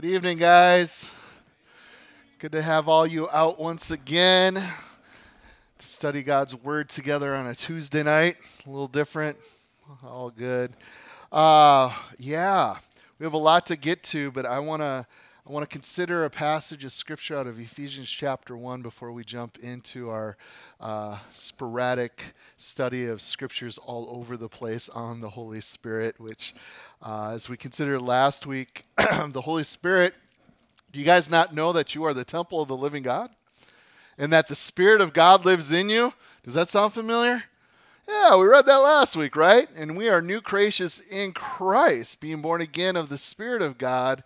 Good evening, guys. Good to have all you out once again to study God's Word together on a Tuesday night. A little different, all good. Uh, yeah, we have a lot to get to, but I want to I want to consider a passage of scripture out of Ephesians chapter 1 before we jump into our uh, sporadic study of scriptures all over the place on the Holy Spirit, which, uh, as we considered last week, the Holy Spirit, do you guys not know that you are the temple of the living God? And that the Spirit of God lives in you? Does that sound familiar? Yeah, we read that last week, right? And we are new creations in Christ, being born again of the Spirit of God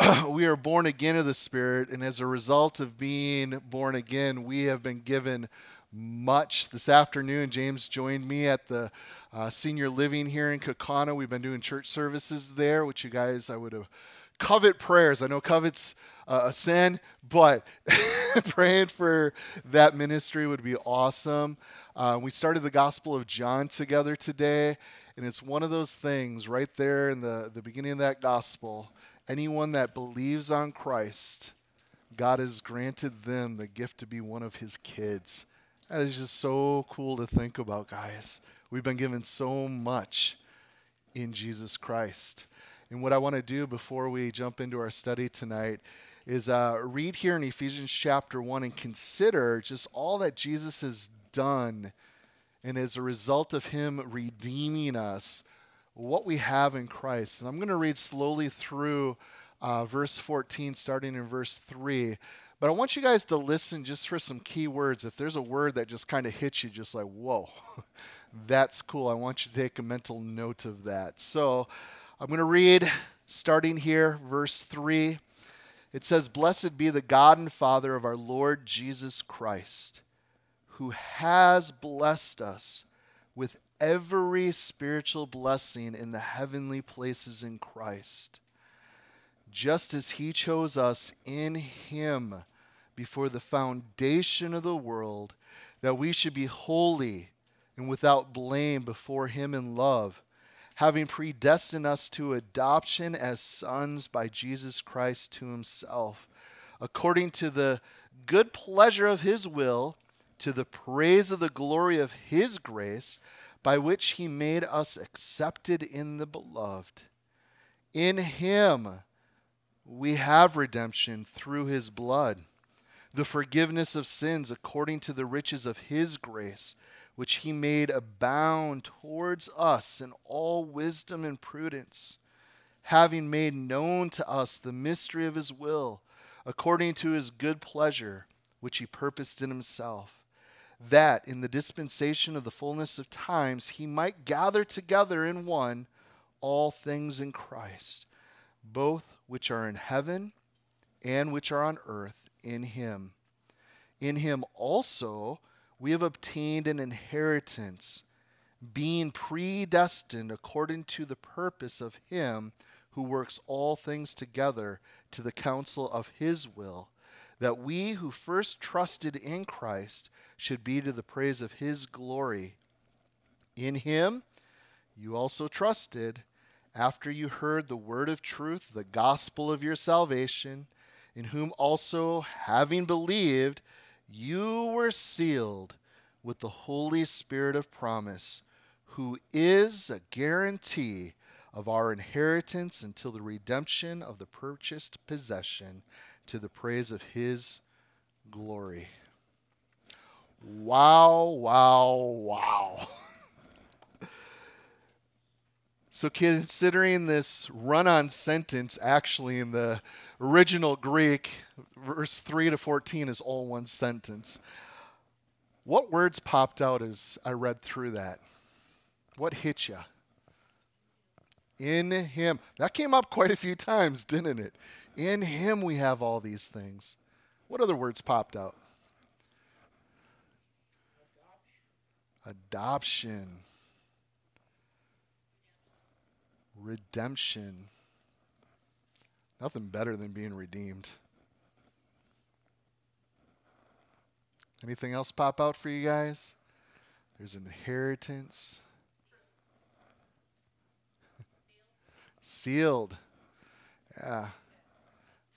we are born again of the Spirit, and as a result of being born again, we have been given much. This afternoon, James joined me at the uh, senior living here in Kaukauna. We've been doing church services there, which you guys, I would have covet prayers. I know covet's uh, a sin, but praying for that ministry would be awesome. Uh, we started the Gospel of John together today, and it's one of those things right there in the, the beginning of that gospel Anyone that believes on Christ, God has granted them the gift to be one of his kids. That is just so cool to think about, guys. We've been given so much in Jesus Christ. And what I want to do before we jump into our study tonight is uh, read here in Ephesians chapter 1 and consider just all that Jesus has done. And as a result of him redeeming us, what we have in Christ. And I'm going to read slowly through uh, verse 14, starting in verse 3. But I want you guys to listen just for some key words. If there's a word that just kind of hits you, just like, whoa, that's cool. I want you to take a mental note of that. So I'm going to read starting here, verse 3. It says, Blessed be the God and Father of our Lord Jesus Christ, who has blessed us with every spiritual blessing in the heavenly places in Christ, just as He chose us in Him before the foundation of the world, that we should be holy and without blame before Him in love, having predestined us to adoption as sons by Jesus Christ to Himself, according to the good pleasure of His will, to the praise of the glory of His grace by which he made us accepted in the beloved. In him we have redemption through his blood, the forgiveness of sins according to the riches of his grace, which he made abound towards us in all wisdom and prudence, having made known to us the mystery of his will, according to his good pleasure, which he purposed in himself that in the dispensation of the fullness of times he might gather together in one all things in Christ, both which are in heaven and which are on earth in him. In him also we have obtained an inheritance, being predestined according to the purpose of him who works all things together to the counsel of his will, that we who first trusted in Christ should be to the praise of his glory. In him you also trusted after you heard the word of truth, the gospel of your salvation, in whom also, having believed, you were sealed with the Holy Spirit of promise, who is a guarantee of our inheritance until the redemption of the purchased possession to the praise of his glory. Wow, wow, wow. so, considering this run on sentence, actually, in the original Greek, verse 3 to 14 is all one sentence. What words popped out as I read through that? What hit you? In Him. That came up quite a few times, didn't it? In Him we have all these things. What other words popped out? adoption, redemption. Nothing better than being redeemed. Anything else pop out for you guys? There's inheritance. Sealed. Yeah.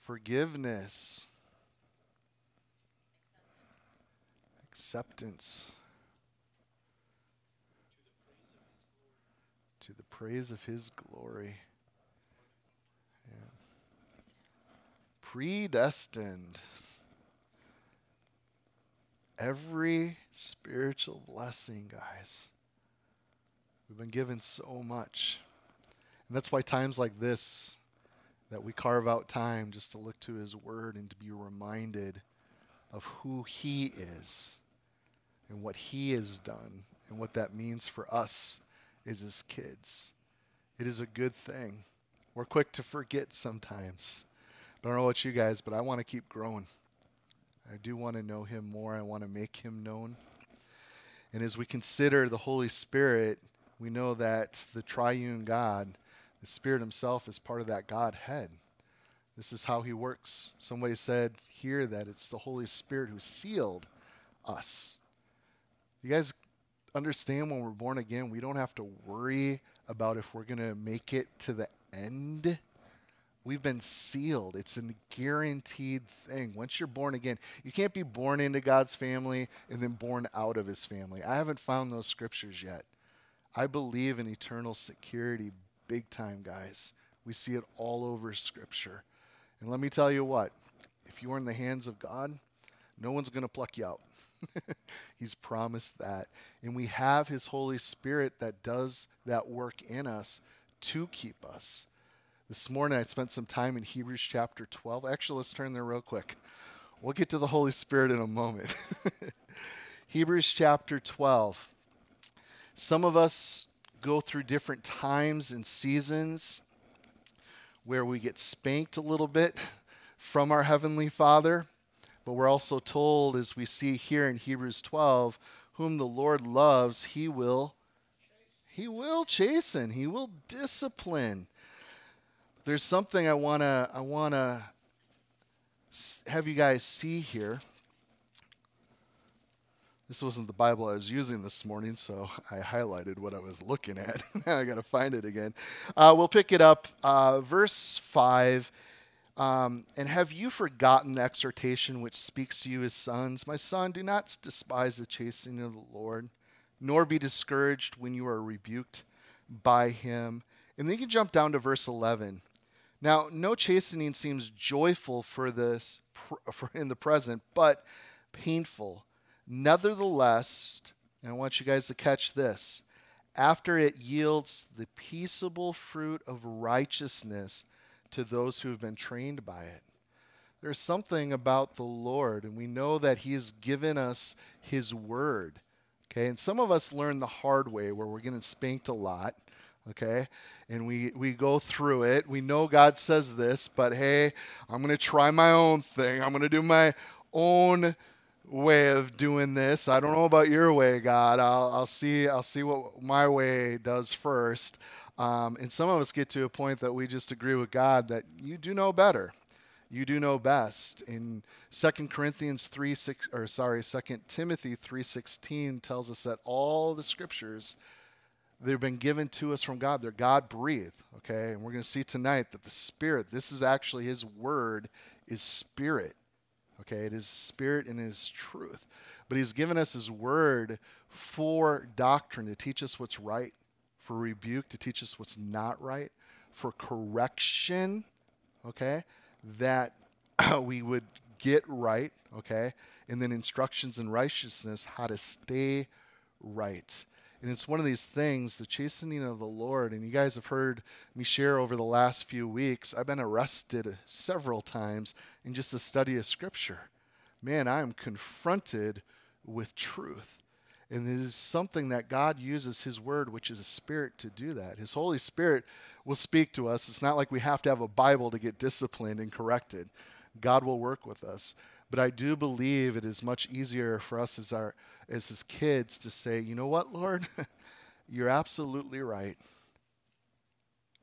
Forgiveness. Acceptance. To the praise of his glory. Predestined. Every spiritual blessing, guys. We've been given so much. And that's why times like this, that we carve out time just to look to His Word and to be reminded of who He is and what He has done and what that means for us as His kids. It is a good thing. We're quick to forget sometimes. But I don't know about you guys, but I want to keep growing. I do want to know Him more. I want to make Him known. And as we consider the Holy Spirit, we know that the triune God the Spirit Himself is part of that Godhead. This is how He works. Somebody said here that it's the Holy Spirit who sealed us. You guys understand when we're born again, we don't have to worry about if we're going to make it to the end. We've been sealed. It's a guaranteed thing. Once you're born again, you can't be born into God's family and then born out of his family. I haven't found those scriptures yet. I believe in eternal security big time, guys. We see it all over Scripture. And let me tell you what if you are in the hands of God, no one's going to pluck you out. He's promised that. And we have His Holy Spirit that does that work in us to keep us. This morning I spent some time in Hebrews chapter 12. Actually, let's turn there real quick. We'll get to the Holy Spirit in a moment. Hebrews chapter 12. Some of us go through different times and seasons where we get spanked a little bit from our Heavenly Father. But we're also told, as we see here in Hebrews 12, whom the Lord loves, he will he will chasten, he will discipline. There's something I want to I want to have you guys see here. This wasn't the Bible I was using this morning, so I highlighted what I was looking at. Now I got to find it again. Uh, we'll pick it up, uh, verse 5. Um, and have you forgotten the exhortation which speaks to you as sons? My son, do not despise the chastening of the Lord, nor be discouraged when you are rebuked by him. And then you can jump down to verse 11. Now, no chastening seems joyful for this for in the present, but painful. Nevertheless, and I want you guys to catch this after it yields the peaceable fruit of righteousness to those who have been trained by it. There's something about the Lord, and we know that He has given us His word. Okay, and some of us learn the hard way where we're getting spanked a lot. Okay, and we, we go through it. We know God says this, but hey, I'm going to try my own thing. I'm going to do my own way of doing this. I don't know about your way, God. I'll, I'll see. I'll see what my way does first. Um, and some of us get to a point that we just agree with God that you do know better. You do know best. In Second Corinthians 3 6 or sorry, 2 Timothy 3:16 tells us that all the scriptures they've been given to us from God. They're God breathed. Okay, and we're going to see tonight that the Spirit, this is actually His Word, is Spirit. Okay, it is spirit and it is truth. But he's given us his word for doctrine to teach us what's right, for rebuke to teach us what's not right, for correction, okay, that we would get right, okay, and then instructions in righteousness, how to stay right. And it's one of these things, the chastening of the Lord. And you guys have heard me share over the last few weeks. I've been arrested several times in just the study of Scripture. Man, I am confronted with truth. And it is something that God uses His Word, which is a Spirit, to do that. His Holy Spirit will speak to us. It's not like we have to have a Bible to get disciplined and corrected. God will work with us. But I do believe it is much easier for us as our as his kids to say, you know what, Lord? You're absolutely right.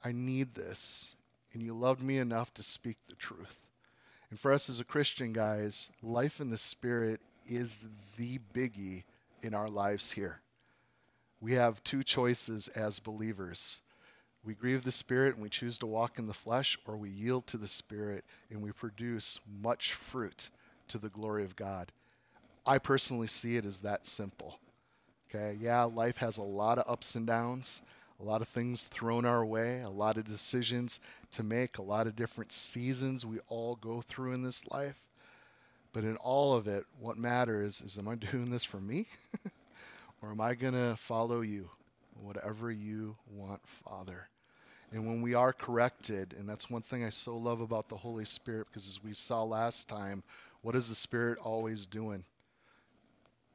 I need this. And you loved me enough to speak the truth. And for us as a Christian, guys, life in the Spirit is the biggie in our lives here. We have two choices as believers. We grieve the Spirit and we choose to walk in the flesh, or we yield to the Spirit and we produce much fruit to the glory of God. I personally see it as that simple. Okay, yeah, life has a lot of ups and downs, a lot of things thrown our way, a lot of decisions to make, a lot of different seasons we all go through in this life. But in all of it, what matters is am I doing this for me? or am I going to follow you? Whatever you want, Father. And when we are corrected, and that's one thing I so love about the Holy Spirit, because as we saw last time, what is the Spirit always doing?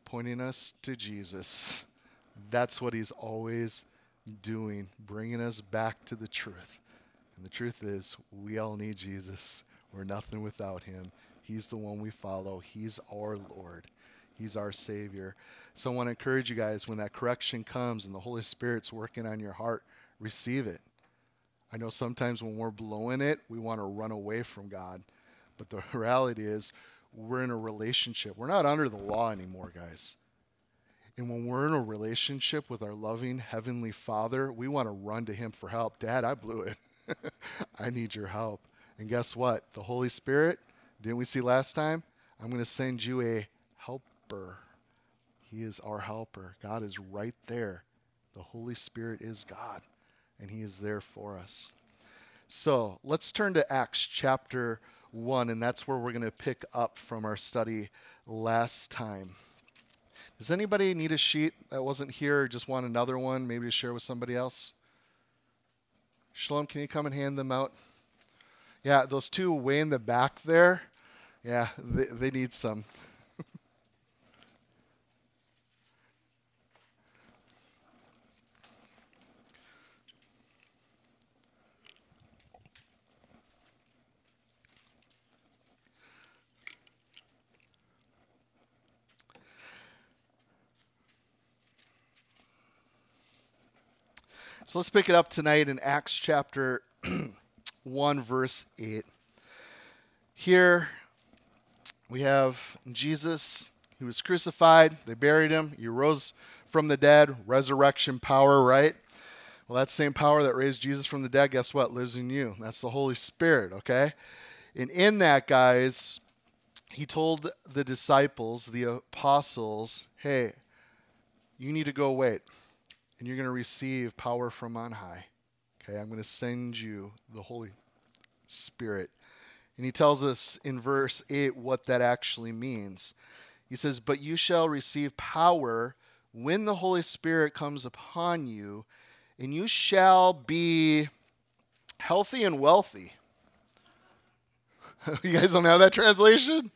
Pointing us to Jesus. That's what He's always doing, bringing us back to the truth. And the truth is, we all need Jesus. We're nothing without Him. He's the one we follow, He's our Lord. He's our Savior. So I want to encourage you guys when that correction comes and the Holy Spirit's working on your heart, receive it. I know sometimes when we're blowing it, we want to run away from God. But the reality is, we're in a relationship. We're not under the law anymore, guys. And when we're in a relationship with our loving Heavenly Father, we want to run to Him for help. Dad, I blew it. I need your help. And guess what? The Holy Spirit, didn't we see last time? I'm going to send you a helper. He is our helper. God is right there. The Holy Spirit is God, and He is there for us. So let's turn to Acts chapter 1, and that's where we're going to pick up from our study last time. Does anybody need a sheet that wasn't here or just want another one, maybe to share with somebody else? Shalom, can you come and hand them out? Yeah, those two way in the back there, yeah, they, they need some. So let's pick it up tonight in Acts chapter 1, verse 8. Here we have Jesus, who was crucified. They buried him. He rose from the dead. Resurrection power, right? Well, that same power that raised Jesus from the dead, guess what? Lives in you. That's the Holy Spirit, okay? And in that, guys, he told the disciples, the apostles, hey, you need to go wait and you're going to receive power from on high. Okay, I'm going to send you the Holy Spirit. And he tells us in verse 8 what that actually means. He says, But you shall receive power when the Holy Spirit comes upon you, and you shall be healthy and wealthy. you guys don't have that translation?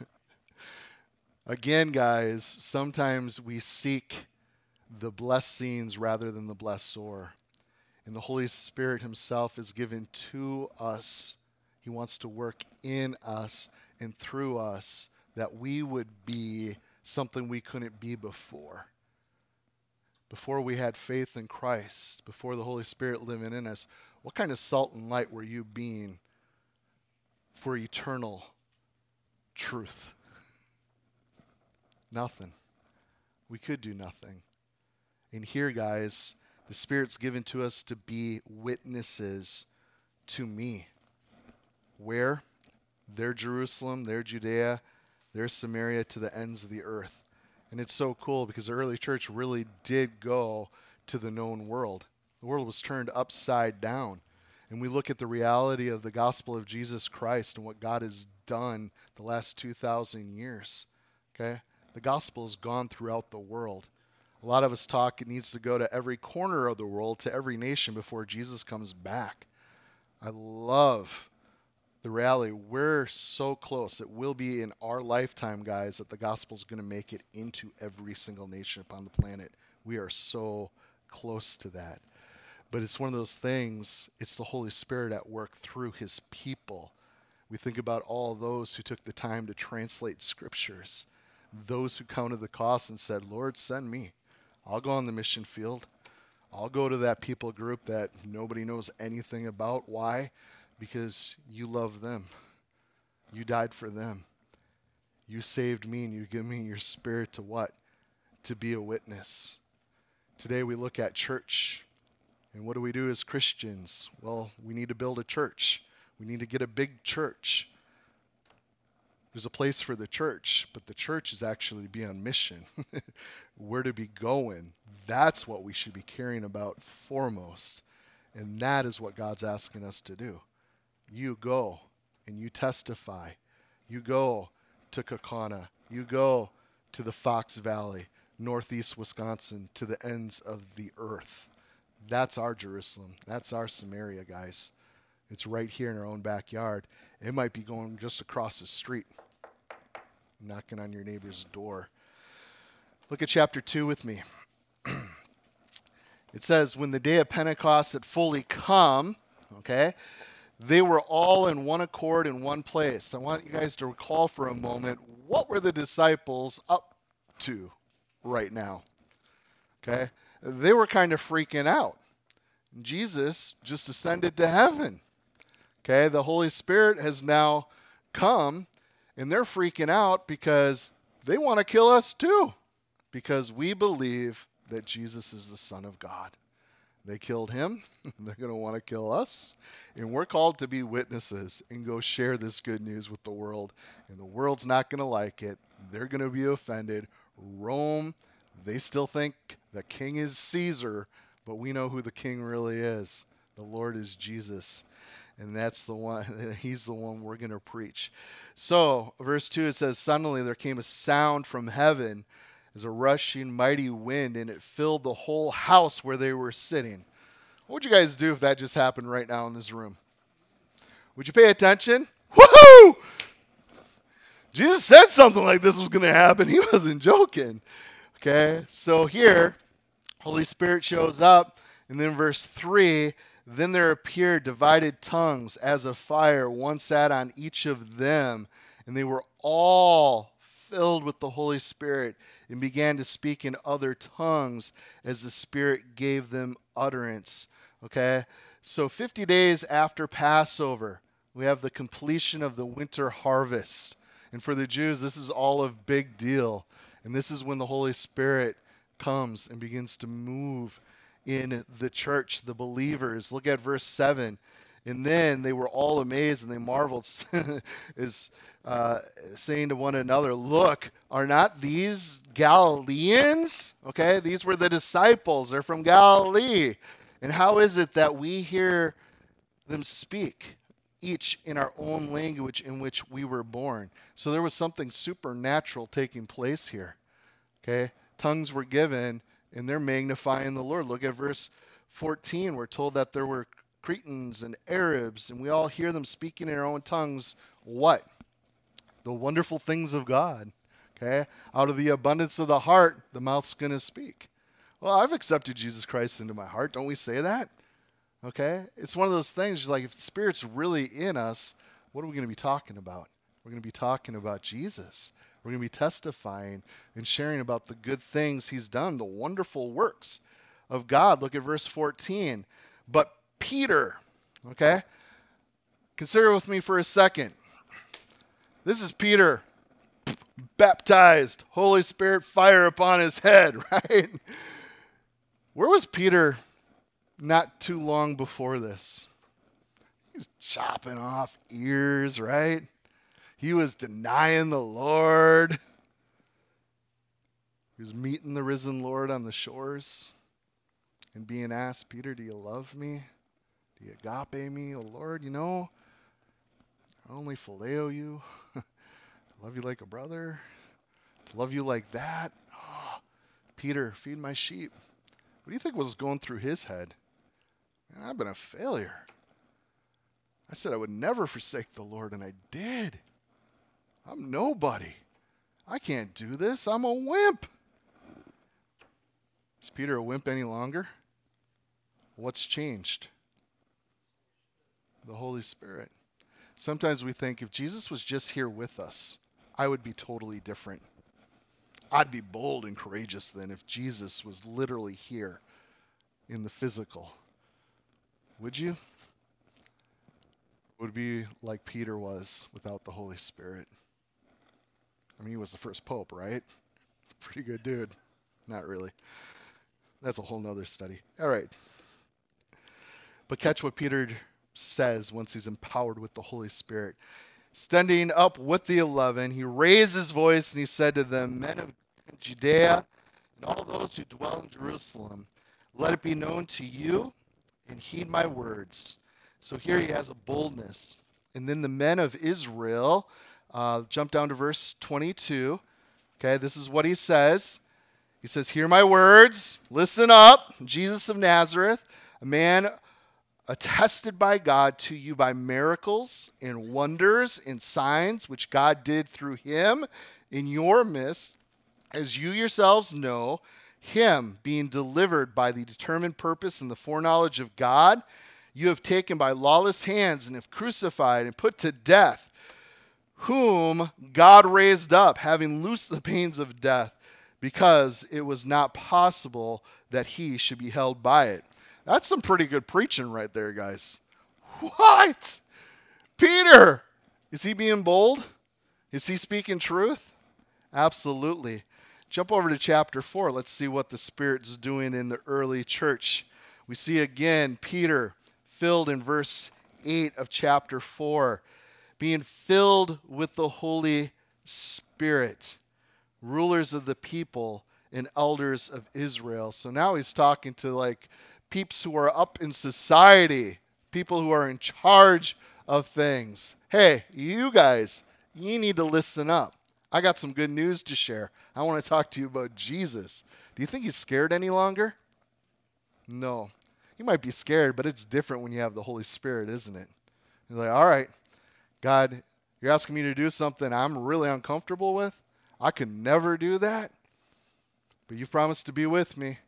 Again, guys, sometimes we seek the blessings rather than the blessor. And the Holy Spirit Himself is given to us. He wants to work in us and through us that we would be something we couldn't be before. Before we had faith in Christ, before the Holy Spirit living in us, what kind of salt and light were you being for eternal truth? Nothing. We could do nothing. And here, guys, the Spirit's given to us to be witnesses to me. Where? Their Jerusalem, their Judea, their Samaria to the ends of the earth. And it's so cool because the early church really did go to the known world. The world was turned upside down. And we look at the reality of the gospel of Jesus Christ and what God has done the last 2,000 years. Okay? The gospel has gone throughout the world. A lot of us talk it needs to go to every corner of the world, to every nation before Jesus comes back. I love the reality. We're so close. It will be in our lifetime, guys, that the gospel is going to make it into every single nation upon the planet. We are so close to that. But it's one of those things, it's the Holy Spirit at work through his people. We think about all those who took the time to translate scriptures, those who counted the cost and said, Lord, send me. I'll go on the mission field. I'll go to that people group that nobody knows anything about. Why? Because you love them. You died for them. You saved me and you give me your spirit to what? To be a witness. Today we look at church. And what do we do as Christians? Well, we need to build a church. We need to get a big church. There's a place for the church, but the church is actually to be on mission. Where to be going. That's what we should be caring about foremost. And that is what God's asking us to do. You go and you testify. You go to Kaukauna. You go to the Fox Valley, northeast Wisconsin, to the ends of the earth. That's our Jerusalem. That's our Samaria, guys. It's right here in our own backyard. It might be going just across the street, knocking on your neighbor's door. Look at chapter 2 with me. it says, When the day of Pentecost had fully come, okay, they were all in one accord in one place. I want you guys to recall for a moment what were the disciples up to right now? Okay? They were kind of freaking out. Jesus just ascended to heaven. Okay? The Holy Spirit has now come and they're freaking out because they want to kill us too because we believe that Jesus is the Son of God. They killed him. They're going to want to kill us. And we're called to be witnesses and go share this good news with the world. And the world's not going to like it. They're going to be offended. Rome, they still think the king is Caesar, but we know who the king really is. The Lord is Jesus. And that's the one, he's the one we're going to preach. So, verse 2, it says, Suddenly there came a sound from heaven as a rushing mighty wind, and it filled the whole house where they were sitting. What would you guys do if that just happened right now in this room? Would you pay attention? Woohoo! Jesus said something like this was going to happen. He wasn't joking. Okay, so here, Holy Spirit shows up, and then verse 3 then there appeared divided tongues as of fire, one sat on each of them, and they were all filled with the Holy Spirit and began to speak in other tongues as the Spirit gave them utterance. Okay? So 50 days after Passover, we have the completion of the winter harvest. And for the Jews, this is all a big deal. And this is when the Holy Spirit comes and begins to move in the church, the believers. Look at verse 7. And then they were all amazed and they marveled, is uh, saying to one another, Look, are not these Galileans? Okay, these were the disciples. They're from Galilee. And how is it that we hear them speak, each in our own language in which we were born? So there was something supernatural taking place here. Okay, tongues were given and they're magnifying the Lord. Look at verse 14. We're told that there were Cretans and Arabs, and we all hear them speaking in our own tongues. What? The wonderful things of God. Okay? Out of the abundance of the heart, the mouth's going to speak. Well, I've accepted Jesus Christ into my heart. Don't we say that? Okay? It's one of those things like if the Spirit's really in us, what are we going to be talking about? We're going to be talking about Jesus. We're going to be testifying and sharing about the good things He's done, the wonderful works of God. Look at verse 14. But Peter, okay? Consider with me for a second. This is Peter, baptized, Holy Spirit fire upon his head, right? Where was Peter not too long before this? He's chopping off ears, right? He was denying the Lord. He was meeting the risen Lord on the shores and being asked, Peter, do you love me? Do you agape me? Oh, Lord, you know, I only phileo you. I love you like a brother. To love you like that. Oh, Peter, feed my sheep. What do you think was going through his head? Man, I've been a failure. I said I would never forsake the Lord, and I did. I'm nobody. I can't do this. I'm a wimp. Is Peter a wimp any longer? What's changed? The Holy Spirit. Sometimes we think if Jesus was just here with us, I would be totally different. I'd be bold and courageous then if Jesus was literally here in the physical. Would you? Would be like Peter was without the Holy Spirit. I mean, he was the first pope, right? Pretty good dude. Not really. That's a whole nother study. All right. But catch what Peter says once he's empowered with the Holy Spirit. Standing up with the eleven, he raised his voice and he said to them, Men of Judea and all those who dwell in Jerusalem, let it be known to you and heed my words. So here he has a boldness. And then the men of Israel, uh, jump down to verse 22. Okay, this is what he says. He says, Hear my words, listen up. Jesus of Nazareth, a man attested by God to you by miracles and wonders and signs which God did through him in your midst, as you yourselves know, him being delivered by the determined purpose and the foreknowledge of God, you have taken by lawless hands and have crucified and put to death, whom God raised up, having loosed the pains of death, because it was not possible that he should be held by it. That's some pretty good preaching right there, guys. What? Peter, is he being bold? Is he speaking truth? Absolutely. Jump over to chapter 4. Let's see what the Spirit's doing in the early church. We see again Peter filled in verse 8 of chapter 4, being filled with the Holy Spirit, rulers of the people and elders of Israel. So now he's talking to like peeps who are up in society, people who are in charge of things. Hey, you guys, you need to listen up. I got some good news to share. I want to talk to you about Jesus. Do you think he's scared any longer? No. He might be scared, but it's different when you have the Holy Spirit, isn't it? You're like, all right, God, you're asking me to do something I'm really uncomfortable with. I could never do that. But you promised to be with me.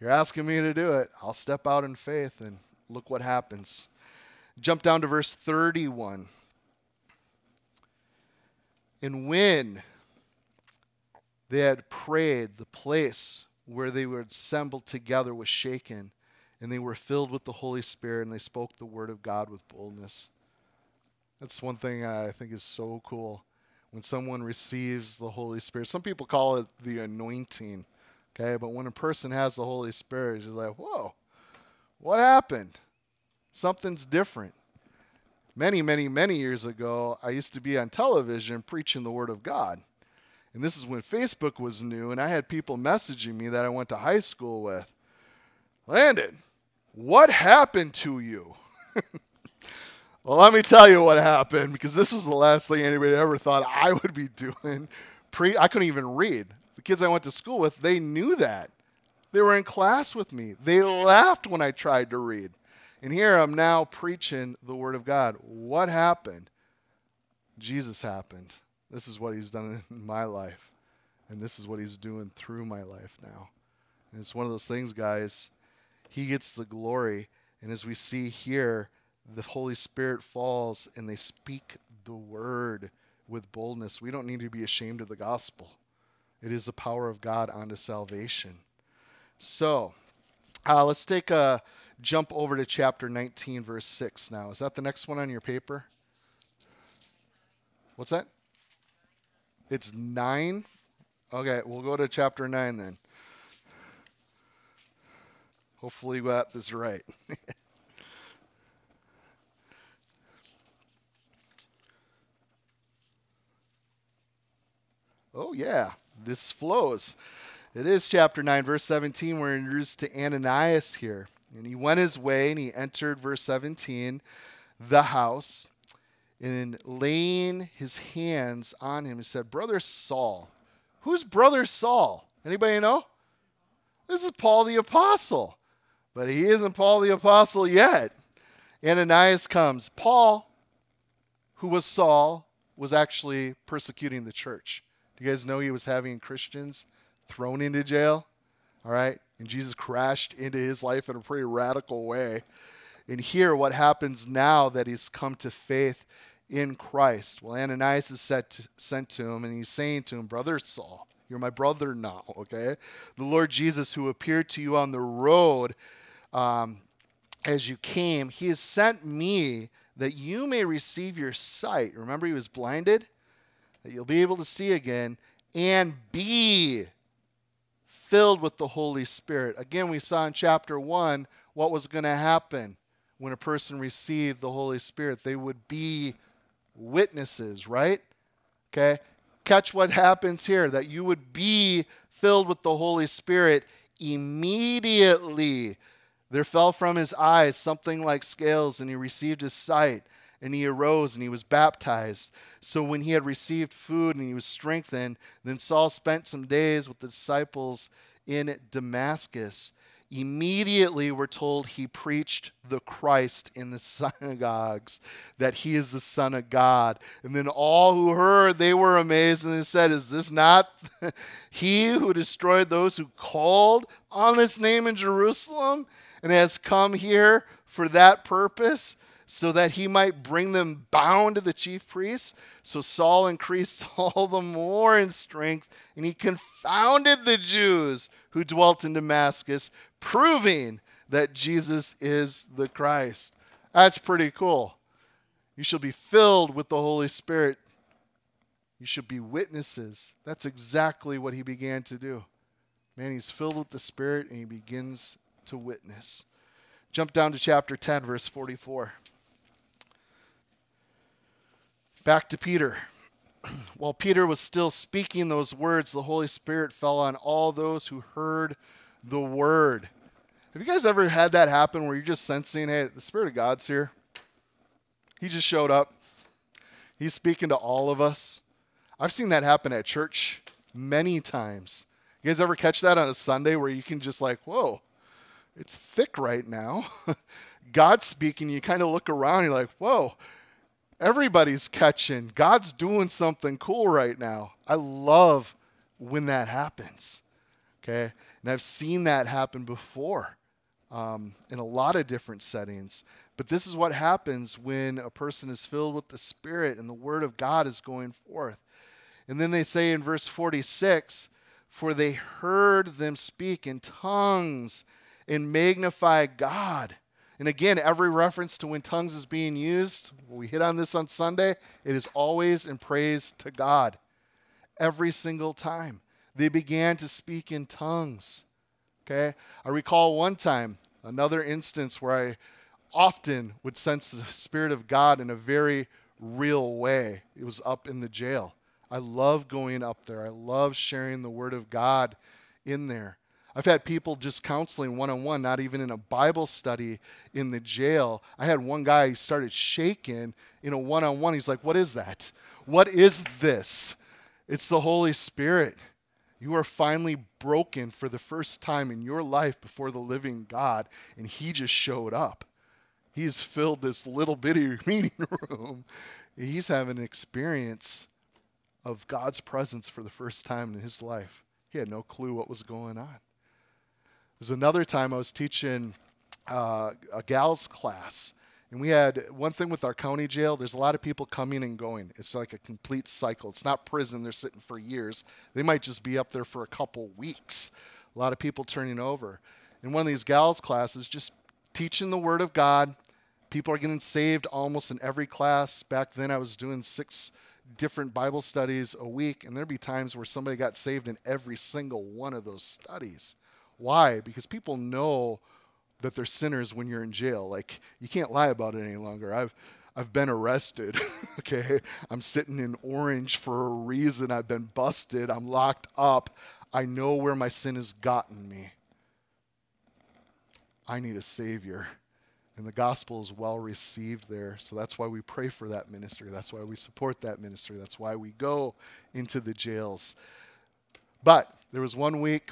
You're asking me to do it. I'll step out in faith and look what happens. Jump down to verse 31. And when they had prayed, the place where they were assembled together was shaken, and they were filled with the Holy Spirit, and they spoke the word of God with boldness. That's one thing I think is so cool when someone receives the Holy Spirit. Some people call it the anointing. Okay, but when a person has the Holy Spirit, it's like, whoa, what happened? Something's different. Many, many, many years ago, I used to be on television preaching the Word of God. And this is when Facebook was new, and I had people messaging me that I went to high school with. Landon, what happened to you? well, let me tell you what happened because this was the last thing anybody ever thought I would be doing. Pre, I couldn't even read The kids I went to school with, they knew that. They were in class with me. They laughed when I tried to read. And here I'm now preaching the Word of God. What happened? Jesus happened. This is what He's done in my life. And this is what He's doing through my life now. And it's one of those things, guys. He gets the glory. And as we see here, the Holy Spirit falls and they speak the Word with boldness. We don't need to be ashamed of the gospel. It is the power of God unto salvation. So, uh, let's take a jump over to chapter 19, verse 6 now. Is that the next one on your paper? What's that? It's 9? Okay, we'll go to chapter 9 then. Hopefully, we got this right. oh, yeah this flows. It is chapter 9, verse 17. We're introduced to Ananias here. And he went his way and he entered, verse 17, the house. And laying his hands on him, he said, Brother Saul. Who's brother Saul? Anybody know? This is Paul the Apostle. But he isn't Paul the Apostle yet. Ananias comes. Paul, who was Saul, was actually persecuting the church. You guys know he was having Christians thrown into jail? All right. And Jesus crashed into his life in a pretty radical way. And here, what happens now that he's come to faith in Christ? Well, Ananias is to, sent to him, and he's saying to him, Brother Saul, you're my brother now, okay? The Lord Jesus, who appeared to you on the road um, as you came, he has sent me that you may receive your sight. Remember, he was blinded? That you'll be able to see again and be filled with the Holy Spirit. Again, we saw in chapter 1 what was going to happen when a person received the Holy Spirit. They would be witnesses, right? Okay? Catch what happens here that you would be filled with the Holy Spirit immediately. There fell from his eyes something like scales, and he received his sight and he arose and he was baptized. So when he had received food and he was strengthened, then Saul spent some days with the disciples in Damascus. Immediately, we're told he preached the Christ in the synagogues, that he is the Son of God. And then all who heard, they were amazed and they said, Is this not he who destroyed those who called on this name in Jerusalem and has come here for that purpose? So that he might bring them bound to the chief priests. So Saul increased all the more in strength, and he confounded the Jews who dwelt in Damascus, proving that Jesus is the Christ. That's pretty cool. You shall be filled with the Holy Spirit. You should be witnesses. That's exactly what he began to do. Man, he's filled with the Spirit and he begins to witness. Jump down to chapter 10, verse 44. Back to Peter. While Peter was still speaking those words, the Holy Spirit fell on all those who heard the word. Have you guys ever had that happen where you're just sensing, hey, the Spirit of God's here? He just showed up. He's speaking to all of us. I've seen that happen at church many times. You guys ever catch that on a Sunday where you can just like, whoa, it's thick right now. God's speaking. You kind of look around, you're like, whoa, Everybody's catching. God's doing something cool right now. I love when that happens. Okay. And I've seen that happen before um, in a lot of different settings. But this is what happens when a person is filled with the Spirit and the Word of God is going forth. And then they say in verse 46 For they heard them speak in tongues and magnify God. And again, every reference to when tongues is being used, we hit on this on Sunday, it is always in praise to God. Every single time. They began to speak in tongues. Okay? I recall one time, another instance where I often would sense the Spirit of God in a very real way. It was up in the jail. I love going up there. I love sharing the Word of God in there. I've had people just counseling one on one, not even in a Bible study in the jail. I had one guy who started shaking in a one on one. He's like, What is that? What is this? It's the Holy Spirit. You are finally broken for the first time in your life before the living God, and He just showed up. He's filled this little bitty meeting room. He's having an experience of God's presence for the first time in his life. He had no clue what was going on. There's another time I was teaching uh, a gals class, and we had one thing with our county jail. There's a lot of people coming and going. It's like a complete cycle. It's not prison. They're sitting for years. They might just be up there for a couple weeks. A lot of people turning over. In one of these gals classes, just teaching the Word of God. People are getting saved almost in every class. Back then, I was doing six different Bible studies a week, and there'd be times where somebody got saved in every single one of those studies. Why? Because people know that they're sinners when you're in jail. Like you can't lie about it any longer. I've I've been arrested. okay. I'm sitting in orange for a reason. I've been busted. I'm locked up. I know where my sin has gotten me. I need a savior. And the gospel is well received there. So that's why we pray for that ministry. That's why we support that ministry. That's why we go into the jails. But there was one week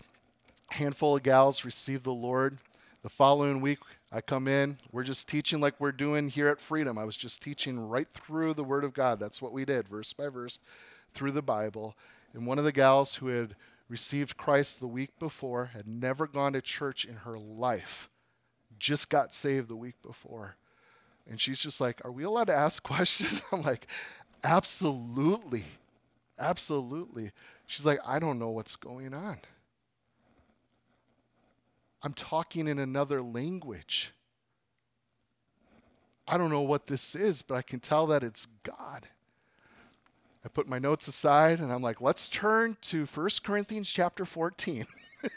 handful of gals received the Lord. The following week, I come in. We're just teaching like we're doing here at Freedom. I was just teaching right through the Word of God. That's what we did, verse by verse, through the Bible. And one of the gals who had received Christ the week before had never gone to church in her life, just got saved the week before. And she's just like, Are we allowed to ask questions? I'm like, Absolutely. Absolutely. She's like, I don't know what's going on. I'm talking in another language. I don't know what this is, but I can tell that it's God. I put my notes aside and I'm like, let's turn to 1 Corinthians chapter 14.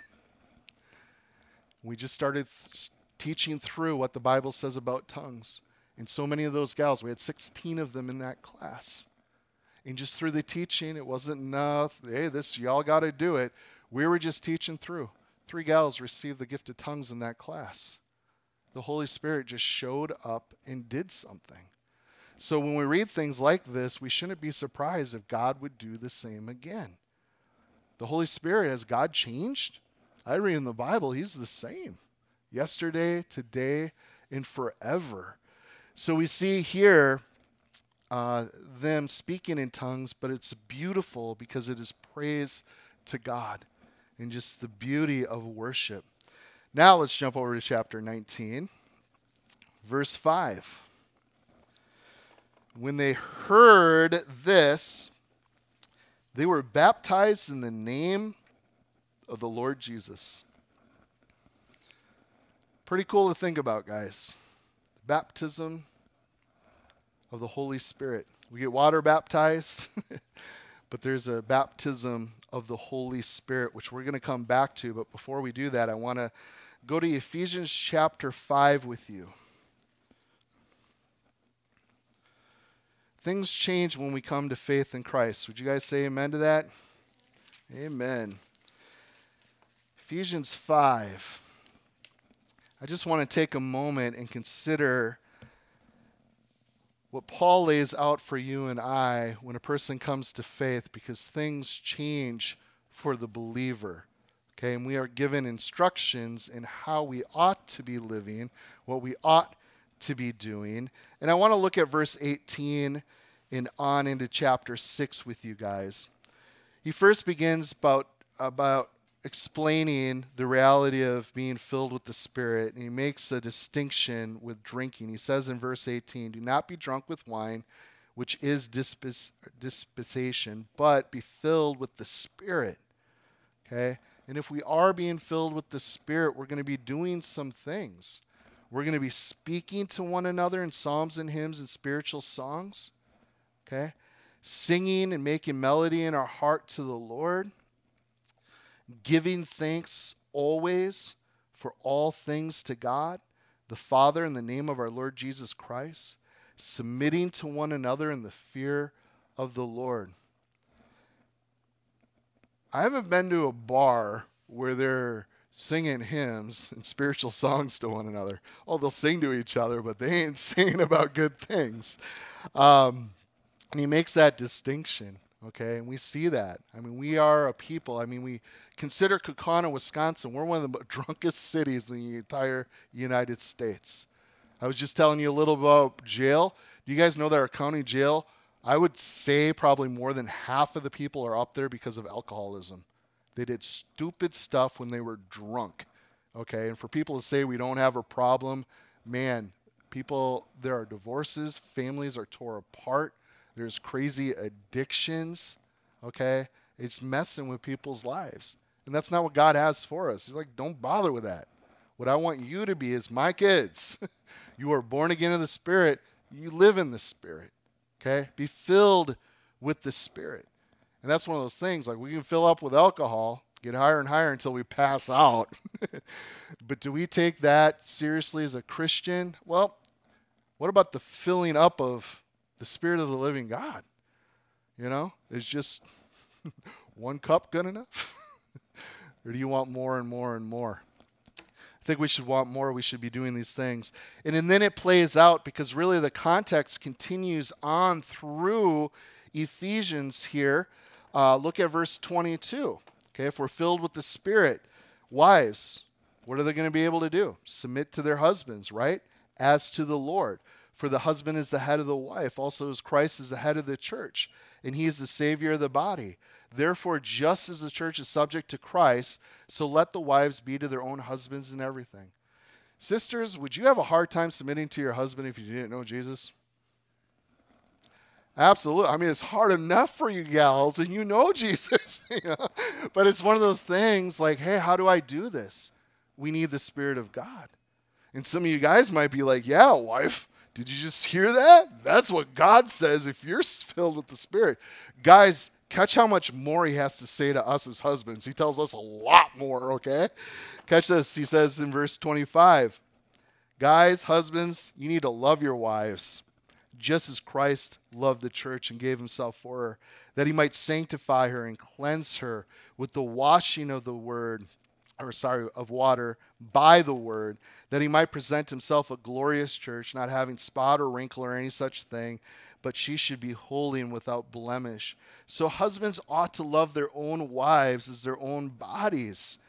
we just started teaching through what the Bible says about tongues. And so many of those gals, we had 16 of them in that class. And just through the teaching, it wasn't enough. Hey, this, y'all got to do it. We were just teaching through. Three gals received the gift of tongues in that class. The Holy Spirit just showed up and did something. So when we read things like this, we shouldn't be surprised if God would do the same again. The Holy Spirit, has God changed? I read in the Bible, He's the same yesterday, today, and forever. So we see here uh, them speaking in tongues, but it's beautiful because it is praise to God and just the beauty of worship. Now let's jump over to chapter 19, verse 5. When they heard this, they were baptized in the name of the Lord Jesus. Pretty cool to think about, guys. Baptism of the Holy Spirit. We get water baptized, but there's a baptism of the Holy Spirit, which we're going to come back to. But before we do that, I want to go to Ephesians chapter 5 with you. Things change when we come to faith in Christ. Would you guys say amen to that? Amen. Ephesians 5. I just want to take a moment and consider what Paul lays out for you and I when a person comes to faith because things change for the believer. Okay, and we are given instructions in how we ought to be living, what we ought to be doing. And I want to look at verse 18 and on into chapter 6 with you guys. He first begins about about explaining the reality of being filled with the Spirit, and he makes a distinction with drinking. He says in verse 18, Do not be drunk with wine, which is dispensation, but be filled with the Spirit. Okay? And if we are being filled with the Spirit, we're going to be doing some things. We're going to be speaking to one another in psalms and hymns and spiritual songs. Okay? Singing and making melody in our heart to the Lord. Giving thanks always for all things to God, the Father, in the name of our Lord Jesus Christ. Submitting to one another in the fear of the Lord. I haven't been to a bar where they're singing hymns and spiritual songs to one another. Oh, they'll sing to each other, but they ain't singing about good things. Um, and he makes that distinction, okay? And we see that. I mean, we are a people. I mean, we consider Kaukauna, Wisconsin, we're one of the drunkest cities in the entire United States. I was just telling you a little about jail. Do you guys know that our county jail I would say probably more than half of the people are up there because of alcoholism. They did stupid stuff when they were drunk. Okay, and for people to say we don't have a problem, man, people, there are divorces, families are tore apart, there's crazy addictions. Okay, it's messing with people's lives. And that's not what God has for us. He's like, don't bother with that. What I want you to be is my kids. you are born again of the Spirit, you live in the Spirit. Okay? Be filled with the Spirit. And that's one of those things. Like we can fill up with alcohol, get higher and higher until we pass out. but do we take that seriously as a Christian? Well, what about the filling up of the Spirit of the living God? You know, is just one cup good enough? or do you want more and more and more? I think we should want more. We should be doing these things. And, and then it plays out because really the context continues on through Ephesians here. Uh, look at verse 22. Okay, if we're filled with the Spirit, wives, what are they going to be able to do? Submit to their husbands, right? As to the Lord. For the husband is the head of the wife, also as Christ is the head of the church, and he is the Savior of the body. Therefore, just as the church is subject to Christ, so let the wives be to their own husbands in everything. Sisters, would you have a hard time submitting to your husband if you didn't know Jesus? Absolutely. I mean, it's hard enough for you gals, and you know Jesus. you know? But it's one of those things like, hey, how do I do this? We need the Spirit of God. And some of you guys might be like, yeah, wife, did you just hear that? That's what God says if you're filled with the Spirit. Guys, Catch how much more he has to say to us as husbands. He tells us a lot more, okay? Catch this. He says in verse 25, Guys, husbands, you need to love your wives just as Christ loved the church and gave himself for her, that he might sanctify her and cleanse her with the washing of the word, or sorry, of water by the word, that he might present himself a glorious church, not having spot or wrinkle or any such thing, but she should be holy and without blemish. So husbands ought to love their own wives as their own bodies.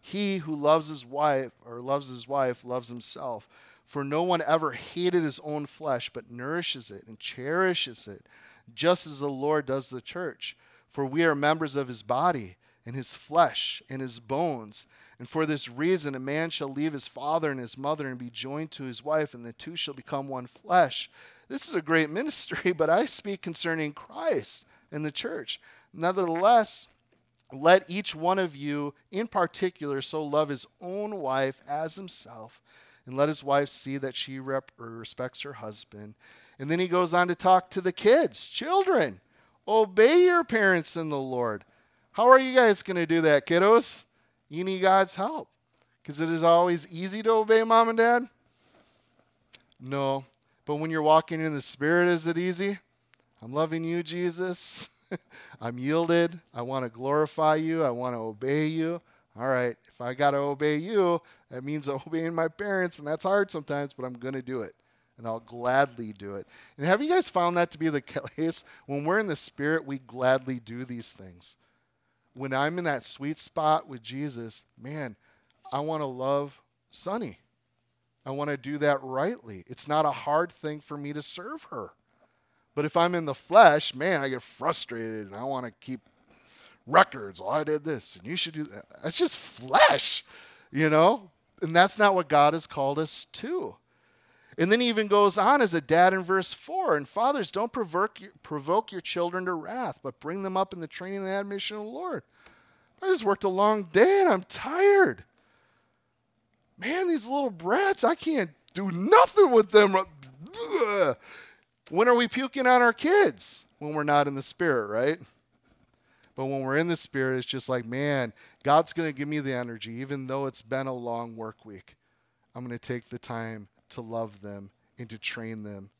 He who loves his wife or loves his wife loves himself. For no one ever hated his own flesh, but nourishes it and cherishes it, just as the Lord does the church. For we are members of his body, and his flesh, and his bones. And for this reason, a man shall leave his father and his mother and be joined to his wife, and the two shall become one flesh. This is a great ministry, but I speak concerning Christ and the church. Nevertheless, let each one of you in particular so love his own wife as himself, and let his wife see that she rep- respects her husband. And then he goes on to talk to the kids, children, obey your parents in the Lord. How are you guys going to do that, kiddos? You need God's help. Because it is always easy to obey mom and dad? No. But when you're walking in the Spirit, is it easy? I'm loving you, Jesus. I'm yielded. I want to glorify you. I want to obey you. All right, if I got to obey you, that means obeying my parents, and that's hard sometimes, but I'm going to do it. And I'll gladly do it. And have you guys found that to be the case? When we're in the Spirit, we gladly do these things. When I'm in that sweet spot with Jesus, man, I want to love Sunny. I want to do that rightly. It's not a hard thing for me to serve her. But if I'm in the flesh, man, I get frustrated and I want to keep records. Well, I did this and you should do that. It's just flesh, you know? And that's not what God has called us to. And then he even goes on as a dad in verse 4 and fathers, don't provoke your, provoke your children to wrath, but bring them up in the training and admonition of the Lord. I just worked a long day and I'm tired. Man, these little brats, I can't do nothing with them. When are we puking on our kids? When we're not in the spirit, right? But when we're in the spirit, it's just like, man, God's going to give me the energy, even though it's been a long work week. I'm going to take the time to love them and to train them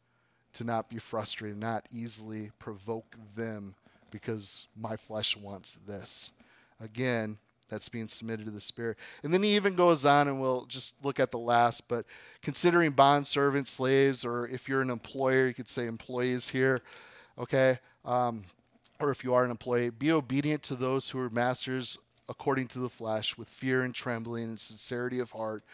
to not be frustrated, not easily provoke them because my flesh wants this. Again, that's being submitted to the Spirit. And then he even goes on, and we'll just look at the last, but considering bond servants, slaves, or if you're an employer, you could say employees here, okay? Um, or if you are an employee, be obedient to those who are masters according to the flesh, with fear and trembling and sincerity of heart,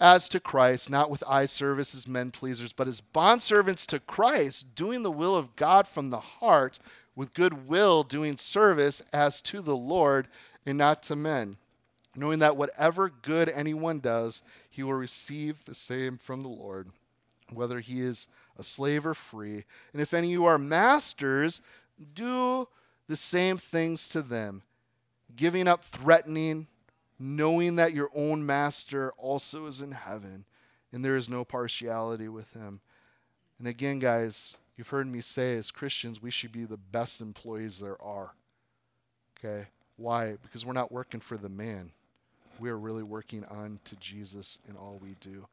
as to Christ, not with eye service as men pleasers, but as bondservants to Christ, doing the will of God from the heart, with good will, doing service as to the Lord and not to men, knowing that whatever good anyone does, he will receive the same from the Lord, whether he is a slave or free. And if any of you are masters, do the same things to them, giving up threatening, knowing that your own master also is in heaven, and there is no partiality with him. And again, guys, you've heard me say as Christians, we should be the best employees there are. Okay? Why? Because we're not working for the man. We are really working on to Jesus in all we do.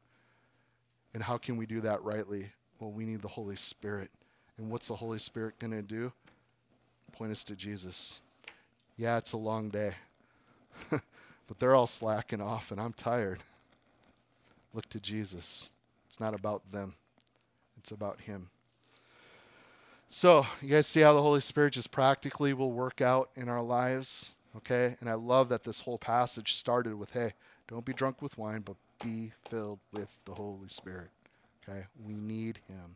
And how can we do that rightly? Well, we need the Holy Spirit. And what's the Holy Spirit going to do? Point us to Jesus. Yeah, it's a long day, but they're all slacking off, and I'm tired. Look to Jesus. It's not about them, it's about Him. So, you guys see how the Holy Spirit just practically will work out in our lives? Okay? And I love that this whole passage started with hey, don't be drunk with wine, but be filled with the Holy Spirit. Okay? We need him.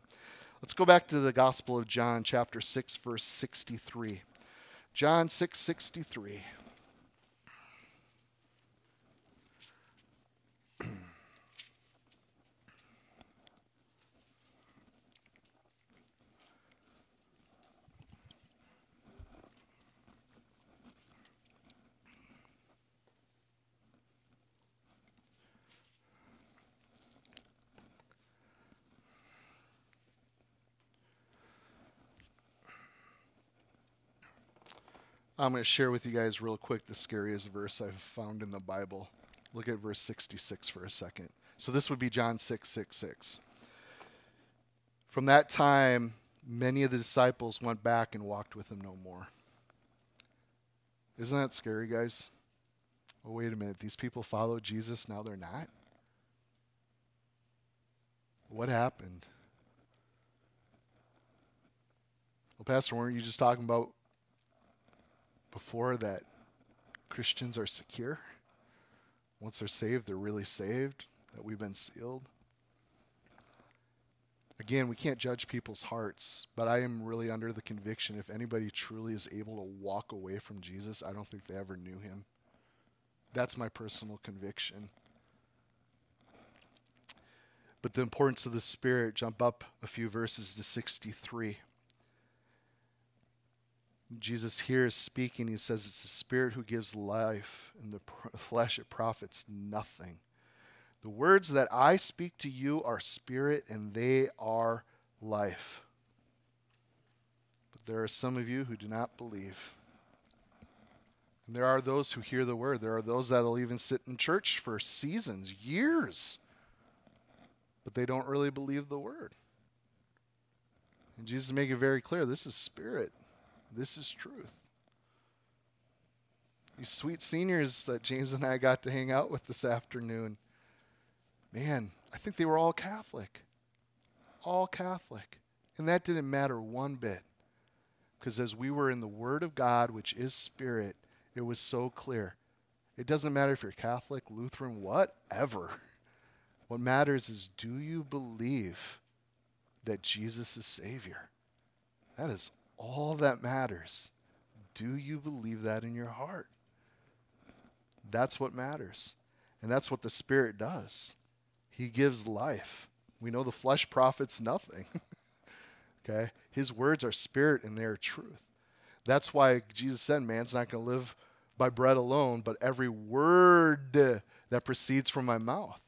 Let's go back to the Gospel of John, chapter 6, verse 63. John 6, 63. I'm going to share with you guys real quick the scariest verse I've found in the Bible. Look at verse 66 for a second. So this would be John 6 6 6. From that time, many of the disciples went back and walked with him no more. Isn't that scary, guys? Oh, wait a minute. These people followed Jesus, now they're not? What happened? Well, Pastor, weren't you just talking about before that Christians are secure? Once they're saved, they're really saved, that we've been sealed? Again, we can't judge people's hearts, but I am really under the conviction if anybody truly is able to walk away from Jesus, I don't think they ever knew him. That's my personal conviction. But the importance of the Spirit, jump up a few verses to 63. Jesus here is speaking. He says, It's the Spirit who gives life, and the flesh it profits nothing. The words that I speak to you are spirit and they are life. But there are some of you who do not believe. And there are those who hear the word. There are those that will even sit in church for seasons, years, but they don't really believe the word. And Jesus made it very clear this is spirit, this is truth. These sweet seniors that James and I got to hang out with this afternoon man, I think they were all Catholic. All Catholic. And that didn't matter one bit. Because as we were in the Word of God, which is Spirit, it was so clear. It doesn't matter if you're Catholic, Lutheran, whatever. What matters is do you believe that Jesus is Savior? That is all that matters. Do you believe that in your heart? That's what matters. And that's what the Spirit does. He gives life. We know the flesh profits nothing. okay? His words are spirit and they are truth. That's why Jesus said, man's not going to live by bread alone, but every word that proceeds from my mouth.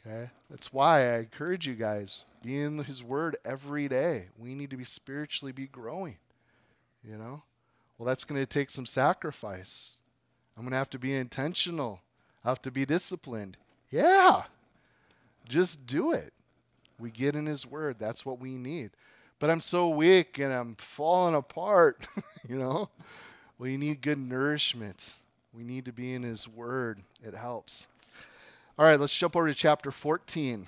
Okay? That's why I encourage you guys, in his word every day. We need to be spiritually be growing. You know? Well, that's going to take some sacrifice. I'm going to have to be intentional. I have to be disciplined. Yeah. Just do it. We get in His Word. That's what we need. But I'm so weak and I'm falling apart, you know? Well, you need good nourishment. We need to be in His Word. It helps. All right, let's jump over to chapter 14,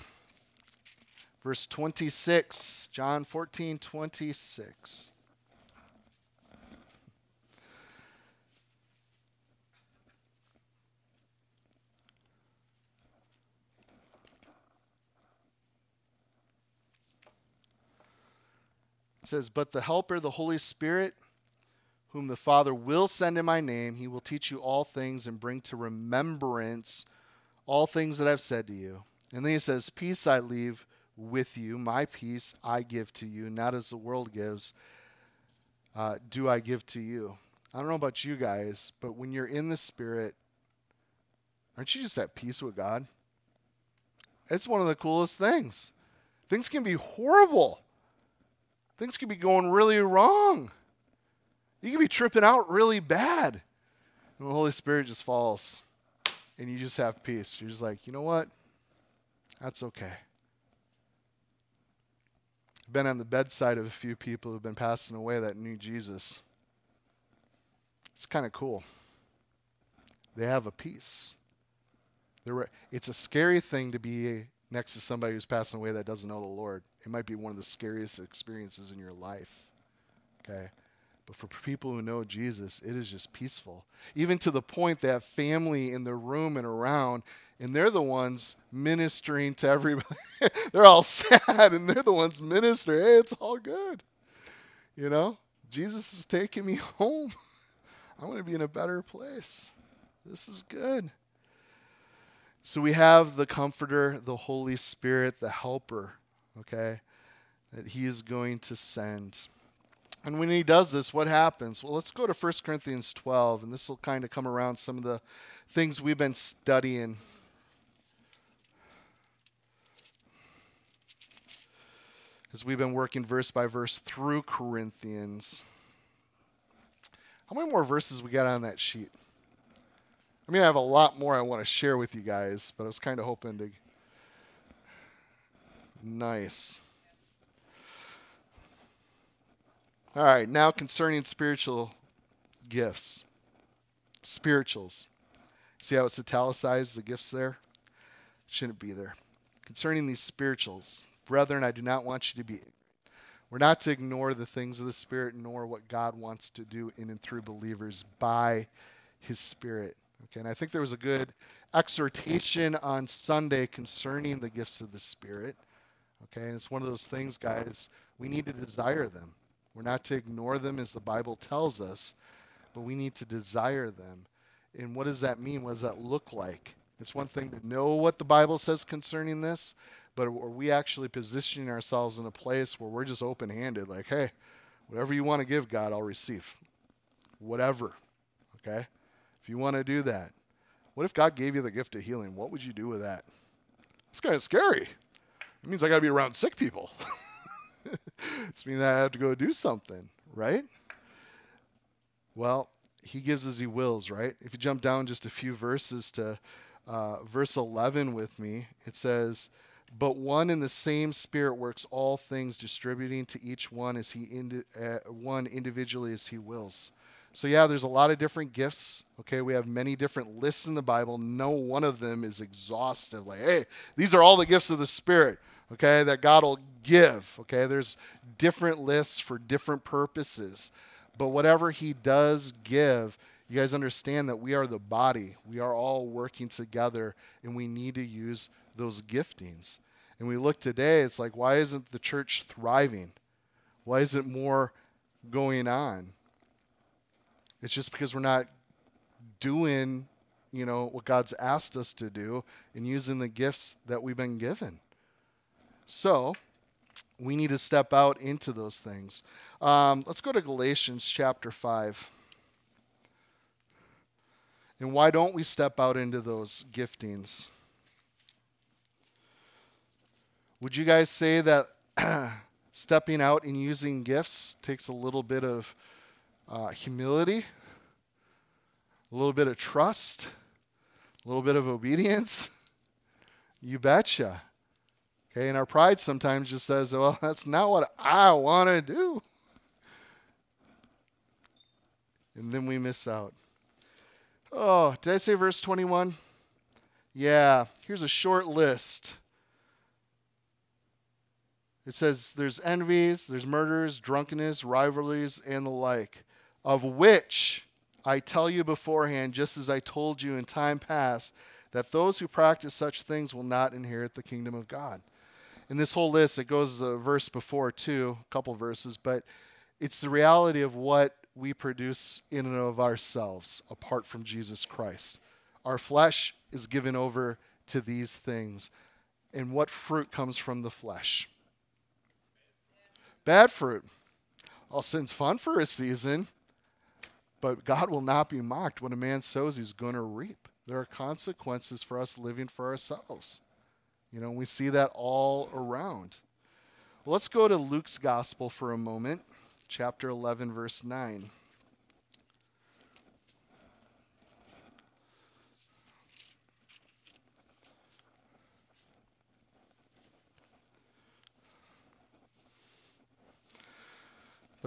verse 26. John 14, 26. says, But the Helper, the Holy Spirit, whom the Father will send in my name, he will teach you all things and bring to remembrance all things that I've said to you. And then he says, Peace I leave with you, my peace I give to you, not as the world gives, uh, do I give to you. I don't know about you guys, but when you're in the Spirit, aren't you just at peace with God? It's one of the coolest things. Things can be horrible things can be going really wrong. You can be tripping out really bad. And the Holy Spirit just falls and you just have peace. You're just like, you know what? That's okay. Been on the bedside of a few people who've been passing away that knew Jesus. It's kind of cool. They have a peace. They're, it's a scary thing to be next to somebody who's passing away that doesn't know the Lord. It might be one of the scariest experiences in your life. Okay? But for people who know Jesus, it is just peaceful. Even to the point that family in the room and around, and they're the ones ministering to everybody. they're all sad and they're the ones ministering. Hey, it's all good. You know? Jesus is taking me home. I want to be in a better place. This is good. So we have the Comforter, the Holy Spirit, the Helper, okay, that He is going to send. And when He does this, what happens? Well, let's go to 1 Corinthians 12, and this will kind of come around some of the things we've been studying. As we've been working verse by verse through Corinthians. How many more verses we got on that sheet? I mean, I have a lot more I want to share with you guys, but I was kind of hoping to Nice. All right, now concerning spiritual gifts. Spirituals. See how it's italicized, the gifts there? Shouldn't be there. Concerning these spirituals, brethren, I do not want you to be. We're not to ignore the things of the Spirit, nor what God wants to do in and through believers by His Spirit. Okay, and I think there was a good exhortation on Sunday concerning the gifts of the Spirit. Okay, and it's one of those things, guys, we need to desire them. We're not to ignore them as the Bible tells us, but we need to desire them. And what does that mean? What does that look like? It's one thing to know what the Bible says concerning this, but are we actually positioning ourselves in a place where we're just open handed, like, hey, whatever you want to give, God, I'll receive. Whatever. Okay? If you want to do that, what if God gave you the gift of healing? What would you do with that? It's kind of scary. It means I got to be around sick people. it's mean I have to go do something, right? Well, he gives as he wills, right? If you jump down just a few verses to uh, verse 11 with me, it says, But one and the same Spirit works all things, distributing to each one as he indi- uh, one individually as he wills. So yeah, there's a lot of different gifts. Okay, we have many different lists in the Bible. No one of them is exhaustive. Like, hey, these are all the gifts of the Spirit. Okay, that God will give. Okay, there's different lists for different purposes. But whatever He does give, you guys understand that we are the body. We are all working together, and we need to use those giftings. And we look today, it's like, why isn't the church thriving? Why isn't more going on? It's just because we're not doing, you know, what God's asked us to do and using the gifts that we've been given. So, we need to step out into those things. Um, let's go to Galatians chapter 5. And why don't we step out into those giftings? Would you guys say that stepping out and using gifts takes a little bit of uh, humility, a little bit of trust, a little bit of obedience? You betcha. Okay, and our pride sometimes just says, well, that's not what I want to do. And then we miss out. Oh, did I say verse 21? Yeah, here's a short list. It says there's envies, there's murders, drunkenness, rivalries, and the like, of which I tell you beforehand, just as I told you in time past, that those who practice such things will not inherit the kingdom of God. In this whole list, it goes a verse before too, a couple verses, but it's the reality of what we produce in and of ourselves apart from Jesus Christ. Our flesh is given over to these things. And what fruit comes from the flesh? Bad fruit. All sin's fun for a season, but God will not be mocked. When a man sows, he's going to reap. There are consequences for us living for ourselves. You know, we see that all around. Well, let's go to Luke's gospel for a moment chapter 11, verse 9.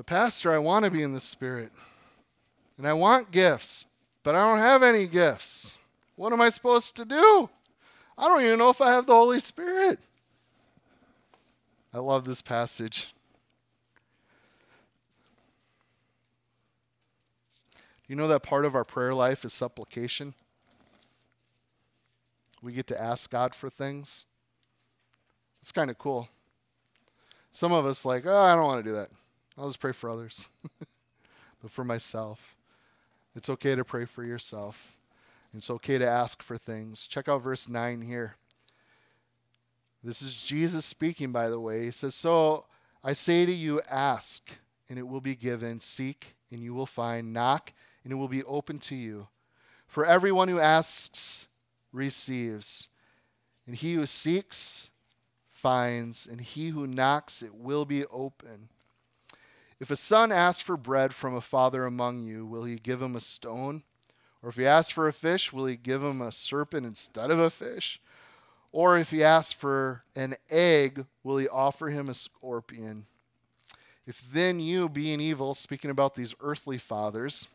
But, Pastor, I want to be in the Spirit. And I want gifts, but I don't have any gifts. What am I supposed to do? I don't even know if I have the Holy Spirit. I love this passage. You know that part of our prayer life is supplication? We get to ask God for things. It's kind of cool. Some of us like, oh, I don't want to do that. I'll just pray for others. but for myself, it's okay to pray for yourself. It's okay to ask for things. Check out verse 9 here. This is Jesus speaking, by the way. He says, So I say to you, ask, and it will be given. Seek, and you will find. Knock, and it will be open to you. For everyone who asks receives, and he who seeks finds, and he who knocks it will be open. If a son asks for bread from a father among you, will he give him a stone? Or if he asks for a fish, will he give him a serpent instead of a fish? Or if he asks for an egg, will he offer him a scorpion? If then you, being evil, speaking about these earthly fathers,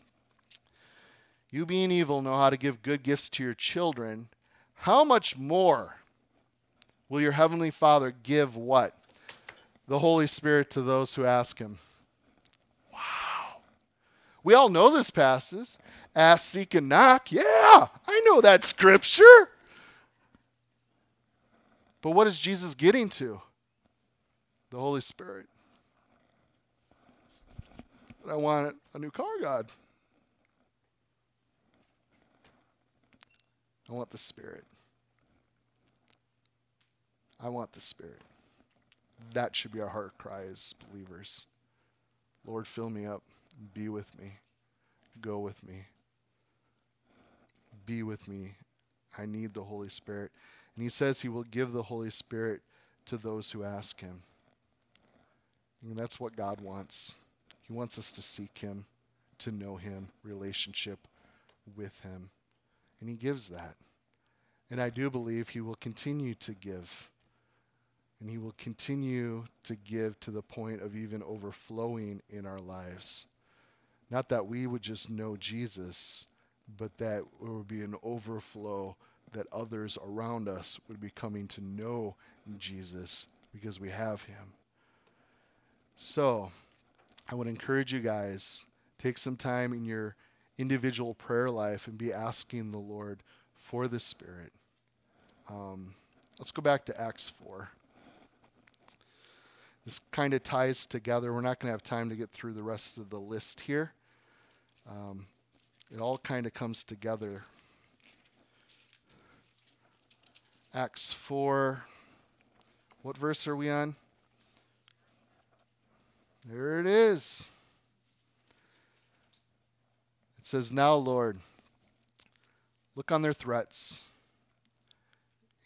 you being evil know how to give good gifts to your children, how much more will your heavenly Father give what? The Holy Spirit to those who ask him. We all know this passage. Ask, seek, and knock. Yeah, I know that scripture. But what is Jesus getting to? The Holy Spirit. But I want a new car, God. I want the Spirit. I want the Spirit. That should be our heart cry as believers. Lord, fill me up. Be with me. Go with me. Be with me. I need the Holy Spirit. And he says he will give the Holy Spirit to those who ask him. And that's what God wants. He wants us to seek him, to know him, relationship with him. And he gives that. And I do believe he will continue to give. And he will continue to give to the point of even overflowing in our lives. Not that we would just know Jesus, but that there would be an overflow that others around us would be coming to know Jesus because we have him. So, I would encourage you guys take some time in your individual prayer life and be asking the Lord for the Spirit. Um, let's go back to Acts 4. This kind of ties together. We're not going to have time to get through the rest of the list here. Um, it all kind of comes together. Acts 4. What verse are we on? There it is. It says, Now, Lord, look on their threats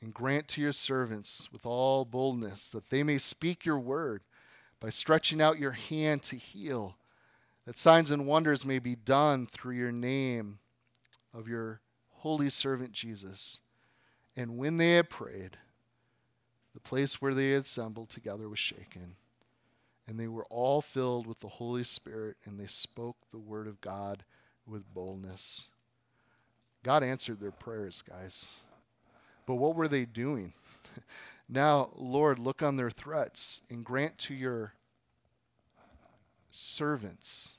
and grant to your servants with all boldness that they may speak your word by stretching out your hand to heal, that signs and wonders may be done through your name of your holy servant Jesus. And when they had prayed, the place where they assembled together was shaken, and they were all filled with the Holy Spirit, and they spoke the word of God with boldness. God answered their prayers, guys. But what were they doing? now, Lord, look on their threats and grant to your servants.